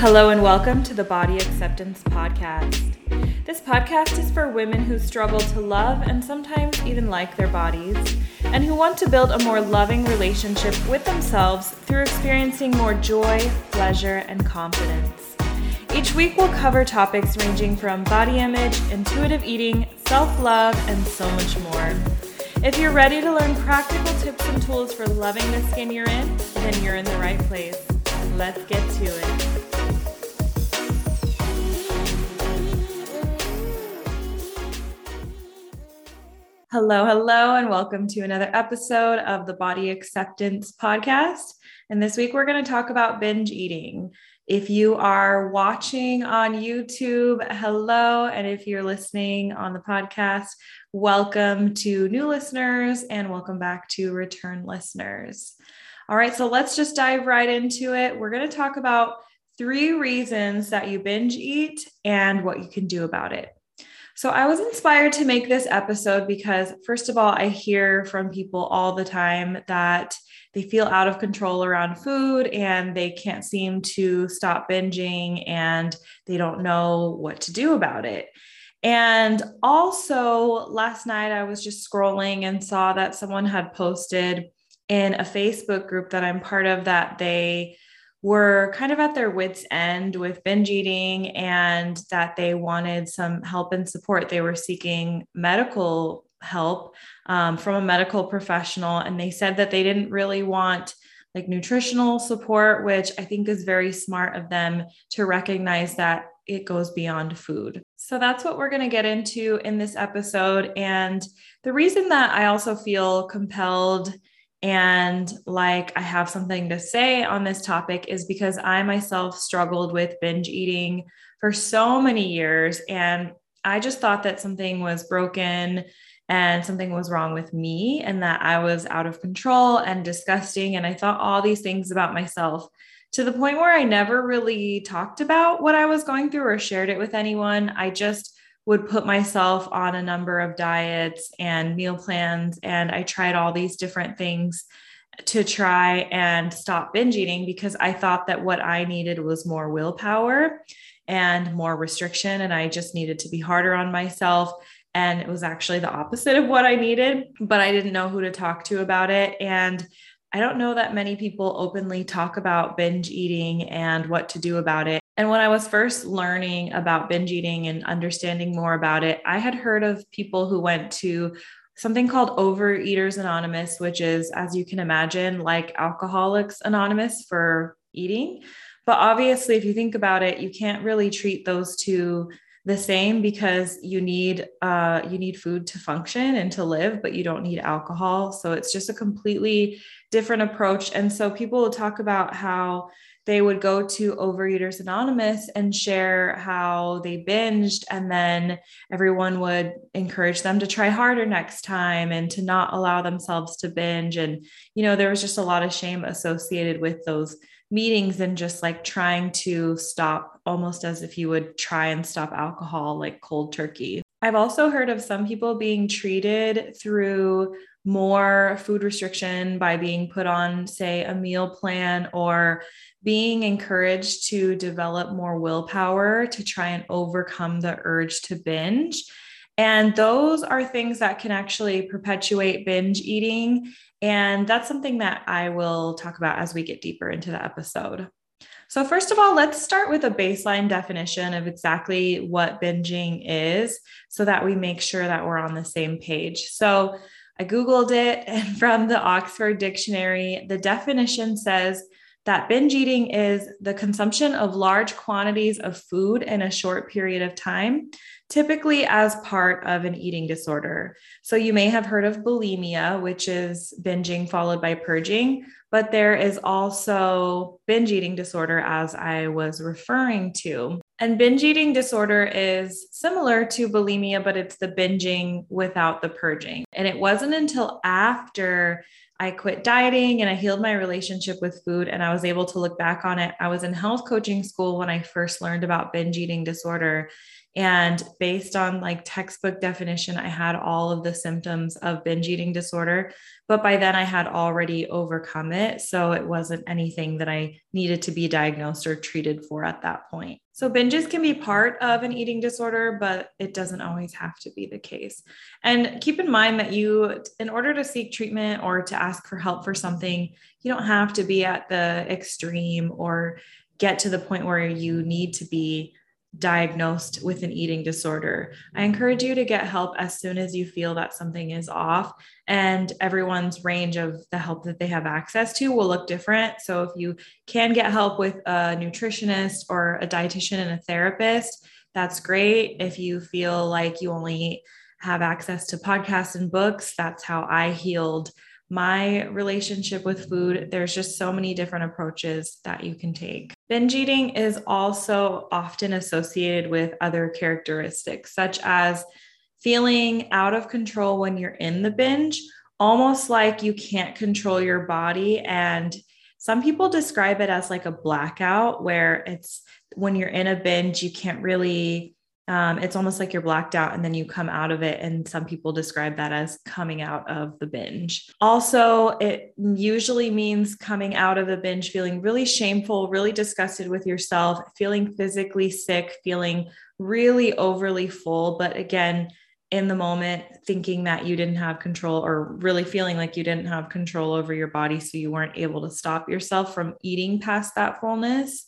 Hello, and welcome to the Body Acceptance Podcast. This podcast is for women who struggle to love and sometimes even like their bodies, and who want to build a more loving relationship with themselves through experiencing more joy, pleasure, and confidence. Each week, we'll cover topics ranging from body image, intuitive eating, self love, and so much more. If you're ready to learn practical tips and tools for loving the skin you're in, then you're in the right place. Let's get to it. Hello, hello, and welcome to another episode of the Body Acceptance Podcast. And this week we're going to talk about binge eating. If you are watching on YouTube, hello. And if you're listening on the podcast, welcome to new listeners and welcome back to return listeners. All right, so let's just dive right into it. We're going to talk about three reasons that you binge eat and what you can do about it. So, I was inspired to make this episode because, first of all, I hear from people all the time that they feel out of control around food and they can't seem to stop binging and they don't know what to do about it. And also, last night I was just scrolling and saw that someone had posted in a Facebook group that I'm part of that they were kind of at their wits' end with binge eating and that they wanted some help and support. They were seeking medical help um, from a medical professional. And they said that they didn't really want like nutritional support, which I think is very smart of them to recognize that it goes beyond food. So that's what we're going to get into in this episode. And the reason that I also feel compelled and like I have something to say on this topic is because I myself struggled with binge eating for so many years. And I just thought that something was broken and something was wrong with me and that I was out of control and disgusting. And I thought all these things about myself to the point where I never really talked about what I was going through or shared it with anyone. I just would put myself on a number of diets and meal plans. And I tried all these different things to try and stop binge eating because I thought that what I needed was more willpower and more restriction. And I just needed to be harder on myself and it was actually the opposite of what I needed, but I didn't know who to talk to about it. And I don't know that many people openly talk about binge eating and what to do about it. And when I was first learning about binge eating and understanding more about it, I had heard of people who went to something called Overeaters Anonymous, which is, as you can imagine, like Alcoholics Anonymous for eating. But obviously, if you think about it, you can't really treat those two the same because you need uh, you need food to function and to live, but you don't need alcohol. So it's just a completely different approach. And so people will talk about how they would go to Overeaters Anonymous and share how they binged, and then everyone would encourage them to try harder next time and to not allow themselves to binge. And, you know, there was just a lot of shame associated with those meetings and just like trying to stop almost as if you would try and stop alcohol like cold turkey. I've also heard of some people being treated through more food restriction by being put on, say, a meal plan or being encouraged to develop more willpower to try and overcome the urge to binge. And those are things that can actually perpetuate binge eating and that's something that I will talk about as we get deeper into the episode. So, first of all, let's start with a baseline definition of exactly what binging is so that we make sure that we're on the same page. So, I Googled it, and from the Oxford Dictionary, the definition says that binge eating is the consumption of large quantities of food in a short period of time typically as part of an eating disorder. So you may have heard of bulimia, which is binging followed by purging, but there is also binge eating disorder, as I was referring to. And binge eating disorder is similar to bulimia, but it's the binging without the purging. And it wasn't until after I quit dieting and I healed my relationship with food and I was able to look back on it. I was in health coaching school when I first learned about binge eating disorder And based on like textbook definition, I had all of the symptoms of binge eating disorder. But by then I had already overcome it. So it wasn't anything that I needed to be diagnosed or treated for at that point. So binges can be part of an eating disorder, but it doesn't always have to be the case. And keep in mind that you, in order to seek treatment or to ask for help for something, you don't have to be at the extreme or get to the point where you need to be diagnosed with an eating disorder. I encourage you to get help as soon as you feel that something is off. And everyone's range of the help that they have access to will look different. So if you can get help with a nutritionist or a dietitian and a therapist, that's great. If you feel like you only have access to podcasts and books, that's how I healed my relationship with food. There's just so many different approaches that you can take. Binge eating is also often associated with other characteristics, such as feeling out of control when you're in the binge, almost like you can't control your body. And some people describe it as like a blackout, where it's when you're in a binge, you can't really um, it's almost like you're blacked out and then you come out of it. And some people describe that as coming out of the binge. Also, it usually means coming out of the binge feeling really shameful, really disgusted with yourself, feeling physically sick, feeling really overly full. But again, in the moment, thinking that you didn't have control or really feeling like you didn't have control over your body. So you weren't able to stop yourself from eating past that fullness.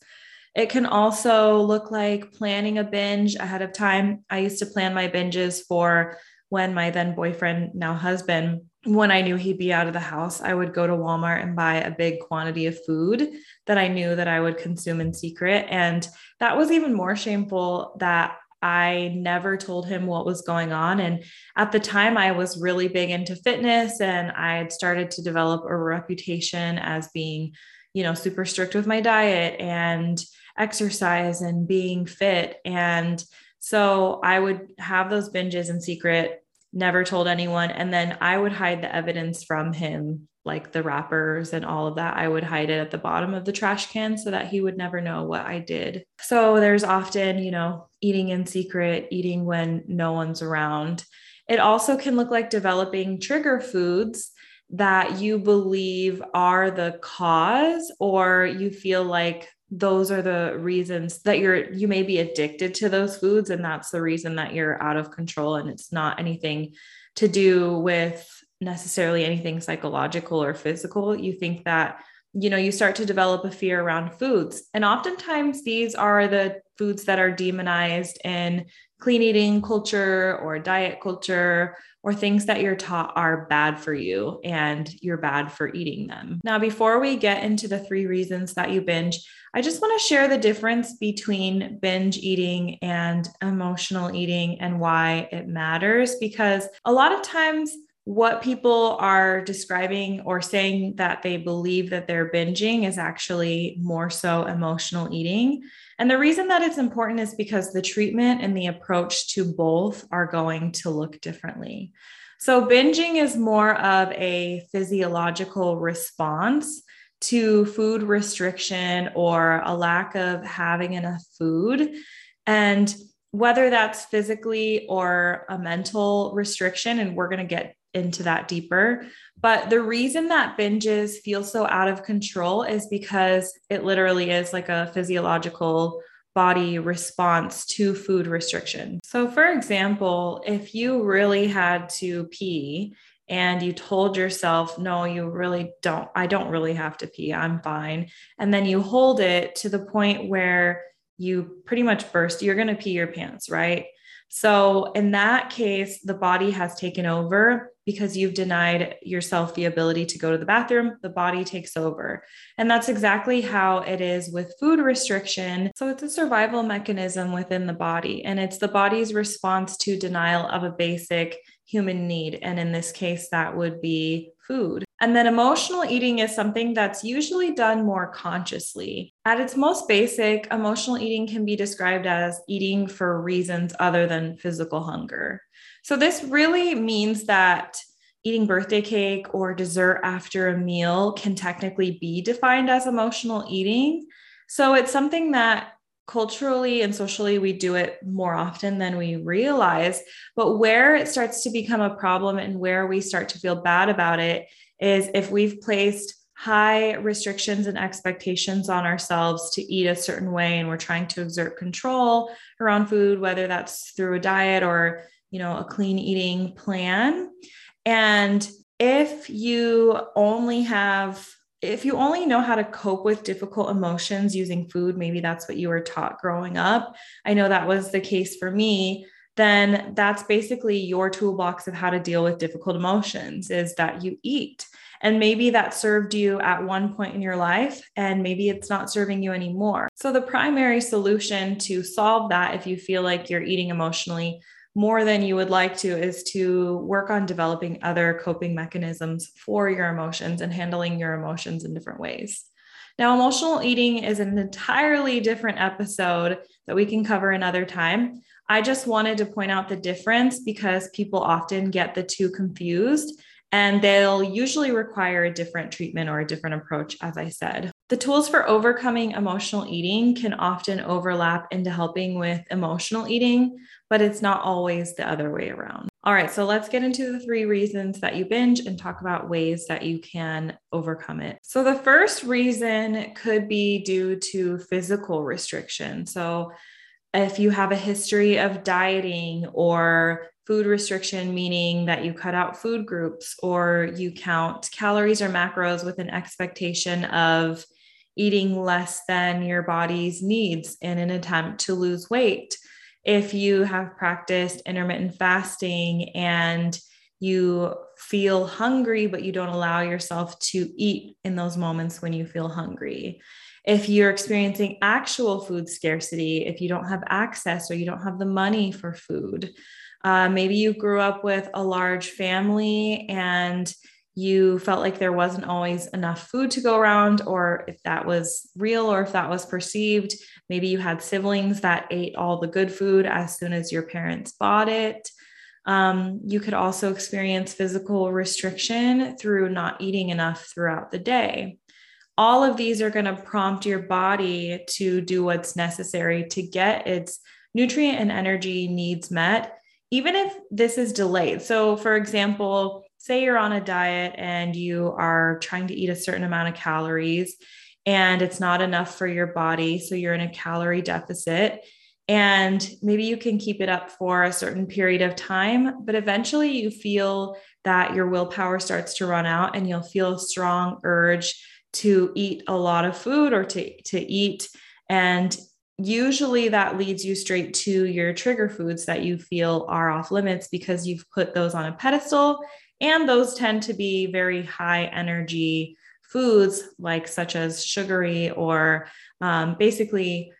It can also look like planning a binge ahead of time. I used to plan my binges for when my then boyfriend, now husband, when I knew he'd be out of the house, I would go to Walmart and buy a big quantity of food that I knew that I would consume in secret. And that was even more shameful that I never told him what was going on. And at the time, I was really big into fitness and I had started to develop a reputation as being, you know, super strict with my diet and exercise and being fit. And so I would have those binges in secret, never told anyone. And then I would hide the evidence from him, like the wrappers and all of that. I would hide it at the bottom of the trash can so that he would never know what I did. So there's often, you know, eating in secret, eating when no one's around. It also can look like developing trigger foods that you believe are the cause, or you feel like those are the reasons that you're you may be addicted to those foods and that's the reason that you're out of control and it's not anything to do with necessarily anything psychological or physical. You think that you know you start to develop a fear around foods and oftentimes these are the foods that are demonized in clean eating culture or diet culture or things that you're taught are bad for you and you're bad for eating them. Now, before we get into the three reasons that you binge, I just want to share the difference between binge eating and emotional eating and why it matters because a lot of times what people are describing or saying that they believe that they're binging is actually more so emotional eating. And the reason that it's important is because the treatment and the approach to both are going to look differently. So, binging is more of a physiological response to food restriction or a lack of having enough food. And whether that's physically or a mental restriction, and we're going to get into that deeper. But the reason that binges feel so out of control is because it literally is like a physiological body response to food restriction. So, for example, if you really had to pee and you told yourself, no, you really don't, I don't really have to pee, I'm fine. And then you hold it to the point where you pretty much burst, you're going to pee your pants, right? So, in that case, the body has taken over because you've denied yourself the ability to go to the bathroom. The body takes over. And that's exactly how it is with food restriction. So, it's a survival mechanism within the body, and it's the body's response to denial of a basic human need. And in this case, that would be food. And then emotional eating is something that's usually done more consciously. At its most basic, emotional eating can be described as eating for reasons other than physical hunger. So, this really means that eating birthday cake or dessert after a meal can technically be defined as emotional eating. So, it's something that culturally and socially we do it more often than we realize but where it starts to become a problem and where we start to feel bad about it is if we've placed high restrictions and expectations on ourselves to eat a certain way and we're trying to exert control around food whether that's through a diet or you know a clean eating plan and if you only have if you only know how to cope with difficult emotions using food, maybe that's what you were taught growing up. I know that was the case for me. Then that's basically your toolbox of how to deal with difficult emotions is that you eat. And maybe that served you at one point in your life, and maybe it's not serving you anymore. So, the primary solution to solve that, if you feel like you're eating emotionally, more than you would like to is to work on developing other coping mechanisms for your emotions and handling your emotions in different ways. Now, emotional eating is an entirely different episode that we can cover another time. I just wanted to point out the difference because people often get the two confused and they'll usually require a different treatment or a different approach, as I said. The tools for overcoming emotional eating can often overlap into helping with emotional eating, but it's not always the other way around. All right, so let's get into the three reasons that you binge and talk about ways that you can overcome it. So, the first reason could be due to physical restriction. So, if you have a history of dieting or food restriction, meaning that you cut out food groups or you count calories or macros with an expectation of eating less than your body's needs in an attempt to lose weight. If you have practiced intermittent fasting and you feel hungry, but you don't allow yourself to eat in those moments when you feel hungry. If you're experiencing actual food scarcity, if you don't have access or you don't have the money for food, uh, maybe you grew up with a large family and you felt like there wasn't always enough food to go around, or if that was real or if that was perceived. Maybe you had siblings that ate all the good food as soon as your parents bought it. Um, you could also experience physical restriction through not eating enough throughout the day. All of these are going to prompt your body to do what's necessary to get its nutrient and energy needs met, even if this is delayed. So, for example, say you're on a diet and you are trying to eat a certain amount of calories and it's not enough for your body. So you're in a calorie deficit. And maybe you can keep it up for a certain period of time, but eventually you feel that your willpower starts to run out and you'll feel a strong urge to eat a lot of food or to, to eat. And usually that leads you straight to your trigger foods that you feel are off limits because you've put those on a pedestal and those tend to be very high energy foods, like such as sugary or um, basically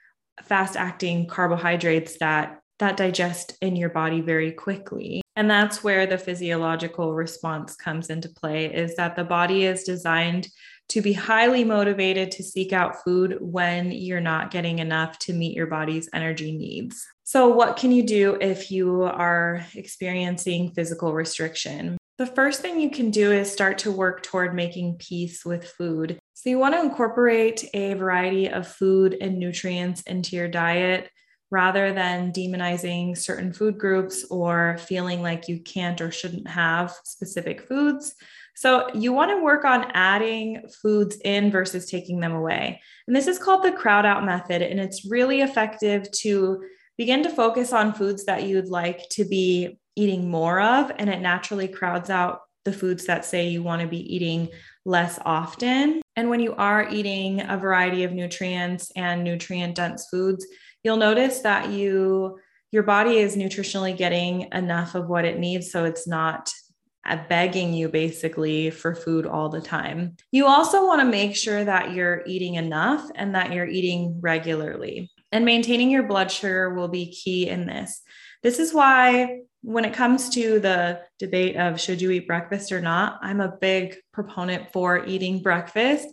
fast acting carbohydrates that that digest in your body very quickly. And that's where the physiological response comes into play is that the body is designed to be highly motivated to seek out food when you're not getting enough to meet your body's energy needs. So, what can you do if you are experiencing physical restriction? The first thing you can do is start to work toward making peace with food. So, you want to incorporate a variety of food and nutrients into your diet rather than demonizing certain food groups or feeling like you can't or shouldn't have specific foods. So, you want to work on adding foods in versus taking them away. And this is called the crowd out method, and it's really effective to begin to focus on foods that you'd like to be eating more of, and it naturally crowds out the foods that say you want to be eating less often. And when you are eating a variety of nutrients and nutrient dense foods, you'll notice that you your body is nutritionally getting enough of what it needs so it's not uh, begging you basically for food all the time. You also want to make sure that you're eating enough and that you're eating regularly. And maintaining your blood sugar will be key in this. This is why when it comes to the debate of should you eat breakfast or not, I'm a big proponent for eating breakfast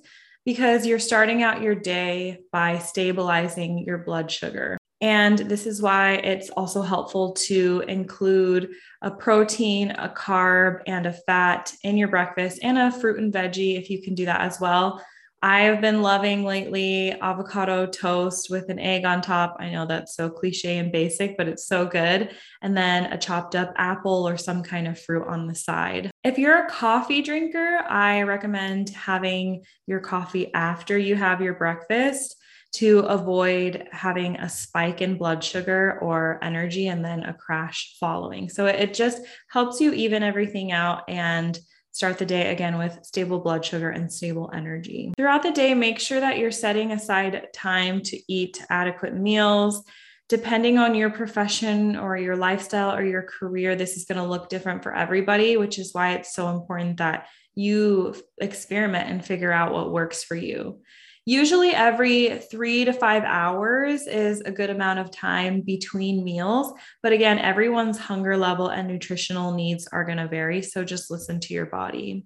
because you're starting out your day by stabilizing your blood sugar. And this is why it's also helpful to include a protein, a carb, and a fat in your breakfast and a fruit and veggie if you can do that as well. I've been loving lately avocado toast with an egg on top. I know that's so cliche and basic, but it's so good. And then a chopped up apple or some kind of fruit on the side. If you're a coffee drinker, I recommend having your coffee after you have your breakfast to avoid having a spike in blood sugar or energy and then a crash following. So it just helps you even everything out and start the day again with stable blood sugar and stable energy. Throughout the day, make sure that you're setting aside time to eat adequate meals. Depending on your profession or your lifestyle or your career, this is going to look different for everybody, which is why it's so important that you experiment and figure out what works for you. Usually, every three to five hours is a good amount of time between meals. But again, everyone's hunger level and nutritional needs are going to vary. So just listen to your body.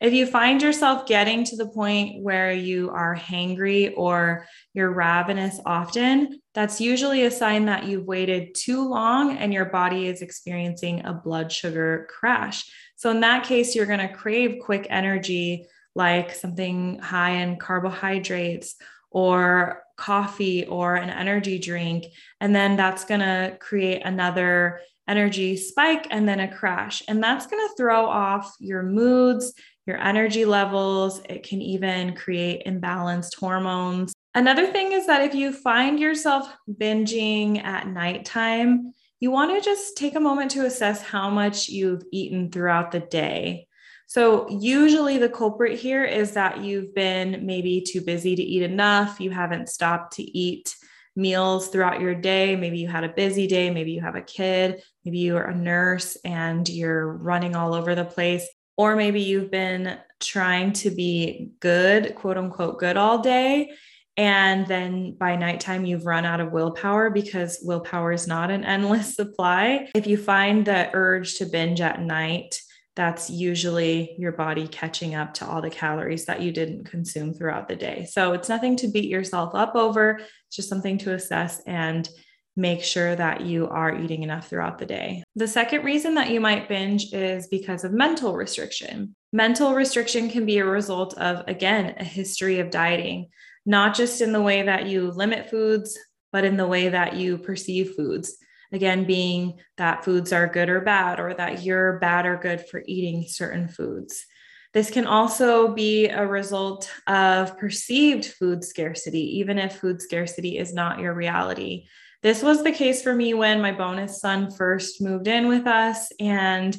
If you find yourself getting to the point where you are hangry or you're ravenous often, that's usually a sign that you've waited too long and your body is experiencing a blood sugar crash. So, in that case, you're going to crave quick energy like something high in carbohydrates or coffee or an energy drink. And then that's going to create another energy spike and then a crash. And that's going to throw off your moods, your energy levels. It can even create imbalanced hormones. Another thing is that if you find yourself binging at nighttime, you want to just take a moment to assess how much you've eaten throughout the day. So, usually the culprit here is that you've been maybe too busy to eat enough. You haven't stopped to eat meals throughout your day. Maybe you had a busy day. Maybe you have a kid. Maybe you are a nurse and you're running all over the place. Or maybe you've been trying to be good, quote unquote, good all day. And then by nighttime, you've run out of willpower because willpower is not an endless supply. If you find the urge to binge at night, that's usually your body catching up to all the calories that you didn't consume throughout the day. So it's nothing to beat yourself up over, it's just something to assess and make sure that you are eating enough throughout the day. The second reason that you might binge is because of mental restriction. Mental restriction can be a result of, again, a history of dieting, not just in the way that you limit foods, but in the way that you perceive foods again being that foods are good or bad or that you're bad or good for eating certain foods. This can also be a result of perceived food scarcity even if food scarcity is not your reality. This was the case for me when my bonus son first moved in with us and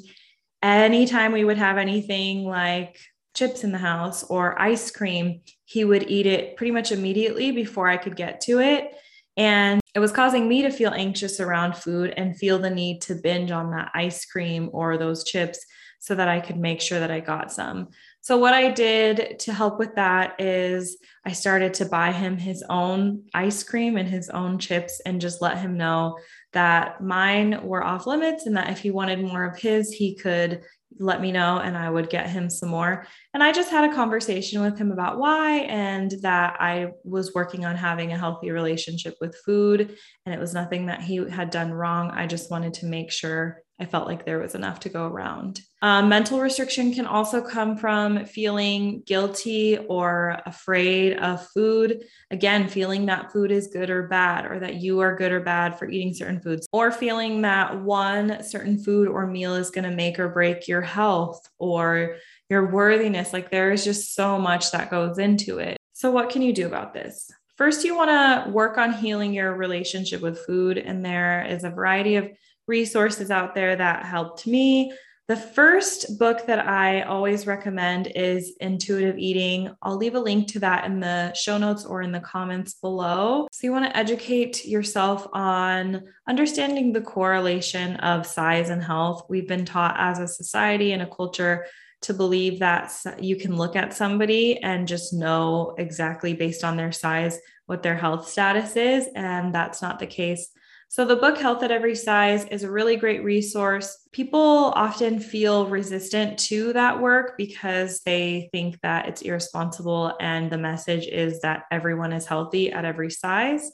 anytime we would have anything like chips in the house or ice cream he would eat it pretty much immediately before i could get to it and it was causing me to feel anxious around food and feel the need to binge on that ice cream or those chips so that I could make sure that I got some. So, what I did to help with that is I started to buy him his own ice cream and his own chips and just let him know that mine were off limits and that if he wanted more of his, he could let me know and I would get him some more. And I just had a conversation with him about why and that I was working on having a healthy relationship with food and it was nothing that he had done wrong. I just wanted to make sure I felt like there was enough to go around. Um, mental restriction can also come from feeling guilty or afraid of food. Again, feeling that food is good or bad, or that you are good or bad for eating certain foods, or feeling that one certain food or meal is going to make or break your health or your worthiness. Like there is just so much that goes into it. So, what can you do about this? First, you want to work on healing your relationship with food. And there is a variety of resources out there that helped me. The first book that I always recommend is Intuitive Eating. I'll leave a link to that in the show notes or in the comments below. So, you want to educate yourself on understanding the correlation of size and health. We've been taught as a society and a culture to believe that you can look at somebody and just know exactly based on their size what their health status is. And that's not the case. So, the book Health at Every Size is a really great resource. People often feel resistant to that work because they think that it's irresponsible, and the message is that everyone is healthy at every size,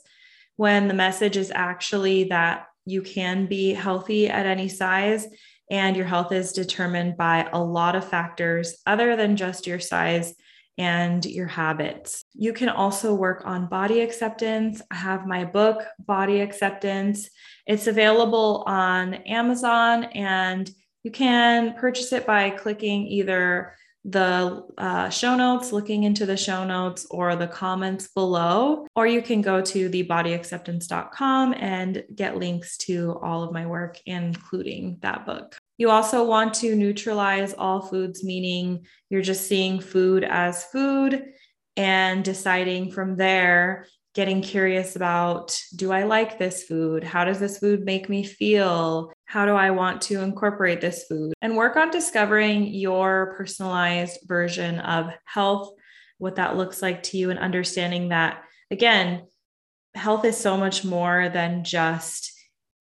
when the message is actually that you can be healthy at any size and your health is determined by a lot of factors other than just your size and your habits. You can also work on body acceptance. I have my book, Body Acceptance. It's available on Amazon and you can purchase it by clicking either the uh, show notes, looking into the show notes or the comments below, or you can go to thebodyacceptance.com and get links to all of my work, including that book. You also want to neutralize all foods, meaning you're just seeing food as food and deciding from there, getting curious about do I like this food? How does this food make me feel? How do I want to incorporate this food? And work on discovering your personalized version of health, what that looks like to you, and understanding that, again, health is so much more than just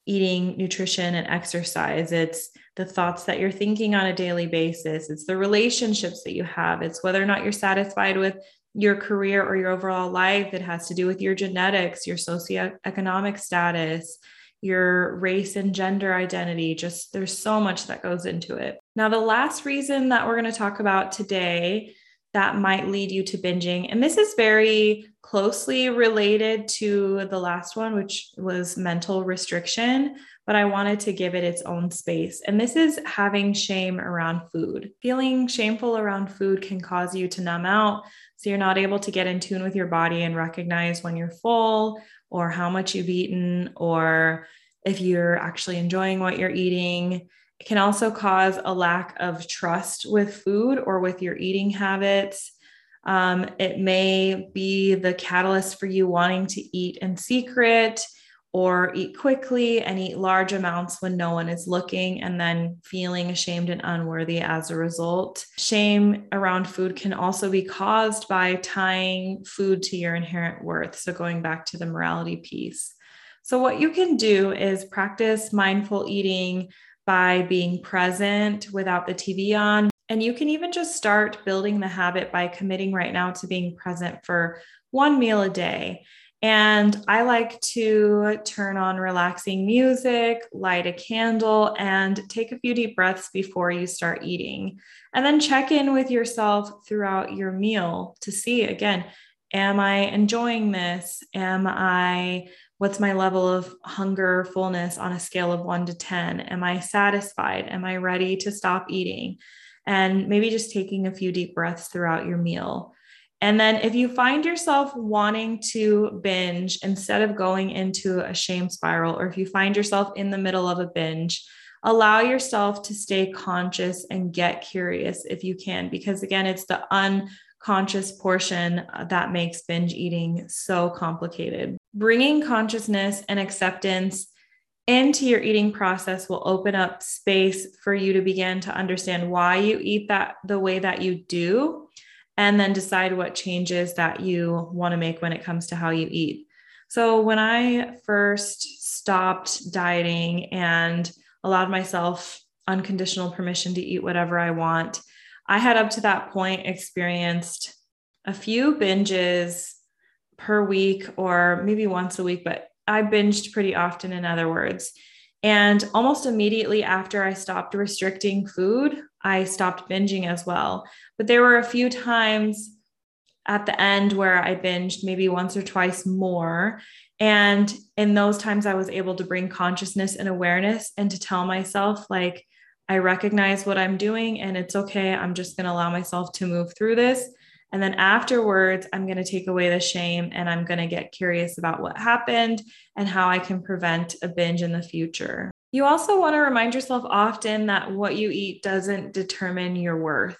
eating nutrition and exercise. It's the thoughts that you're thinking on a daily basis, it's the relationships that you have, it's whether or not you're satisfied with your career or your overall life. It has to do with your genetics, your socioeconomic status, your race and gender identity. Just there's so much that goes into it. Now, the last reason that we're going to talk about today that might lead you to binging, and this is very closely related to the last one, which was mental restriction, but I wanted to give it its own space. And this is having shame around food. Feeling shameful around food can cause you to numb out. So you're not able to get in tune with your body and recognize when you're full or how much you've eaten or if you're actually enjoying what you're eating. Can also cause a lack of trust with food or with your eating habits. Um, it may be the catalyst for you wanting to eat in secret or eat quickly and eat large amounts when no one is looking and then feeling ashamed and unworthy as a result. Shame around food can also be caused by tying food to your inherent worth. So, going back to the morality piece. So, what you can do is practice mindful eating by being present without the TV on. And you can even just start building the habit by committing right now to being present for one meal a day. And I like to turn on relaxing music, light a candle, and take a few deep breaths before you start eating. And then check in with yourself throughout your meal to see again, am I enjoying this? Am I, what's my level of hunger, fullness on a scale of one to 10? Am I satisfied? Am I ready to stop eating? And maybe just taking a few deep breaths throughout your meal. And then if you find yourself wanting to binge instead of going into a shame spiral, or if you find yourself in the middle of a binge, allow yourself to stay conscious and get curious if you can, because again, it's the unconscious portion uh, that makes binge eating so complicated. Bringing consciousness and acceptance into your eating process will open up space for you to begin to understand why you eat that the way that you do and then decide what changes that you want to make when it comes to how you eat. So, when I first stopped dieting and allowed myself unconditional permission to eat whatever I want, I had up to that point experienced a few binges per week or maybe once a week, but I binged pretty often, in other words. And almost immediately after I stopped restricting food, I stopped binging as well. But there were a few times at the end where I binged maybe once or twice more. And in those times, I was able to bring consciousness and awareness and to tell myself, like, I recognize what I'm doing and it's okay. I'm just going to allow myself to move through this. And then afterwards, I'm going to take away the shame and I'm going to get curious about what happened and how I can prevent a binge in the future. You also want to remind yourself often that what you eat doesn't determine your worth.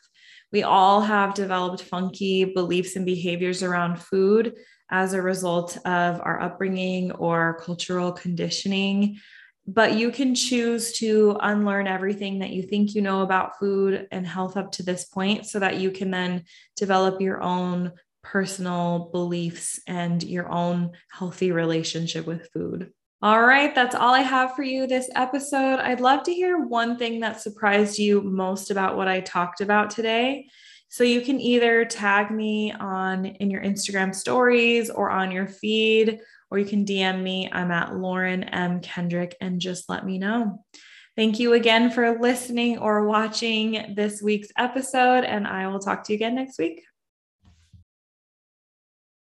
We all have developed funky beliefs and behaviors around food as a result of our upbringing or cultural conditioning. But you can choose to unlearn everything that you think you know about food and health up to this point so that you can then develop your own personal beliefs and your own healthy relationship with food. All right, that's all I have for you this episode. I'd love to hear one thing that surprised you most about what I talked about today. So you can either tag me on in your Instagram stories or on your feed, or you can DM me. I'm at Lauren M. Kendrick and just let me know. Thank you again for listening or watching this week's episode, and I will talk to you again next week.